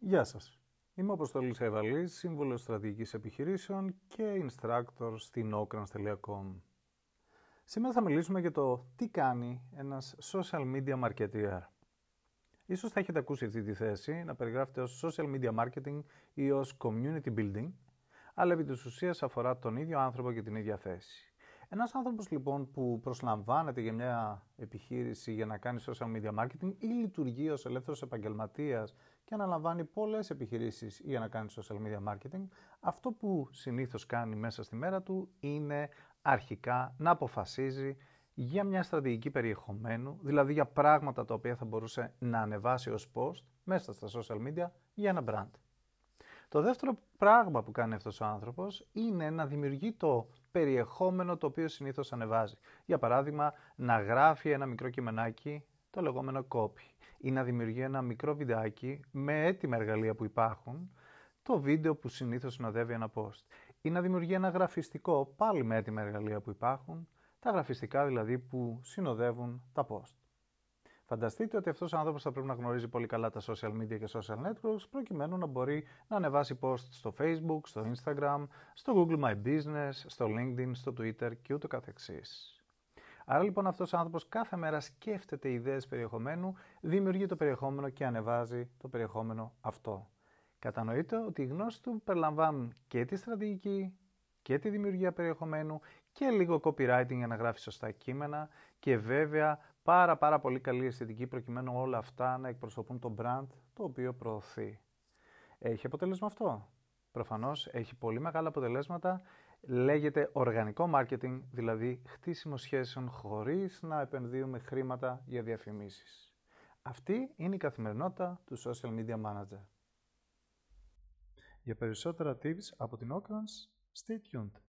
Γεια σας. Είμαι ο Αποστολής Εβαλής, σύμβουλος στρατηγικής επιχειρήσεων και instructor στην okrans.com. Σήμερα θα μιλήσουμε για το τι κάνει ένας social media marketer. Ίσως θα έχετε ακούσει αυτή τη θέση να περιγράφεται ως social media marketing ή ως community building, αλλά επί της ουσίας αφορά τον ίδιο άνθρωπο και την ίδια θέση. Ένας άνθρωπος λοιπόν που προσλαμβάνεται για μια επιχείρηση για να κάνει social media marketing ή λειτουργεί ως ελεύθερος επαγγελματίας και αναλαμβάνει πολλές επιχειρήσεις για να κάνει social media marketing, αυτό που συνήθως κάνει μέσα στη μέρα του είναι αρχικά να αποφασίζει για μια στρατηγική περιεχομένου, δηλαδή για πράγματα τα οποία θα μπορούσε να ανεβάσει ως post μέσα στα social media για ένα brand. Το δεύτερο πράγμα που κάνει αυτός ο άνθρωπος είναι να δημιουργεί το περιεχόμενο το οποίο συνήθως ανεβάζει. Για παράδειγμα, να γράφει ένα μικρό κειμενάκι, το λεγόμενο copy, ή να δημιουργεί ένα μικρό βιντεάκι με έτοιμα εργαλεία που υπάρχουν, το βίντεο που συνήθως συνοδεύει ένα post. Ή να δημιουργεί ένα γραφιστικό, πάλι με έτοιμα εργαλεία που υπάρχουν, τα γραφιστικά δηλαδή που συνοδεύουν τα post. Φανταστείτε ότι αυτός ο άνθρωπος θα πρέπει να γνωρίζει πολύ καλά τα social media και social networks προκειμένου να μπορεί να ανεβάσει post στο Facebook, στο Instagram, στο Google My Business, στο LinkedIn, στο Twitter και ούτω καθεξής. Άρα λοιπόν αυτός ο άνθρωπος κάθε μέρα σκέφτεται ιδέες περιεχομένου, δημιουργεί το περιεχόμενο και ανεβάζει το περιεχόμενο αυτό. Κατανοείτε ότι οι γνώσεις του περιλαμβάνουν και τη στρατηγική και τη δημιουργία περιεχομένου και λίγο copywriting για να γράφει σωστά κείμενα και βέβαια πάρα πάρα πολύ καλή αισθητική προκειμένου όλα αυτά να εκπροσωπούν το brand το οποίο προωθεί. Έχει αποτέλεσμα αυτό; Προφανώς έχει πολύ μεγάλα αποτελέσματα. Λέγεται οργανικό marketing, δηλαδή χτίσιμο σχέσεων χωρίς να επενδύουμε χρήματα για διαφημίσεις. Αυτή είναι η καθημερινότητα του social media manager. Για περισσότερα tips από την Ocrans, stay tuned.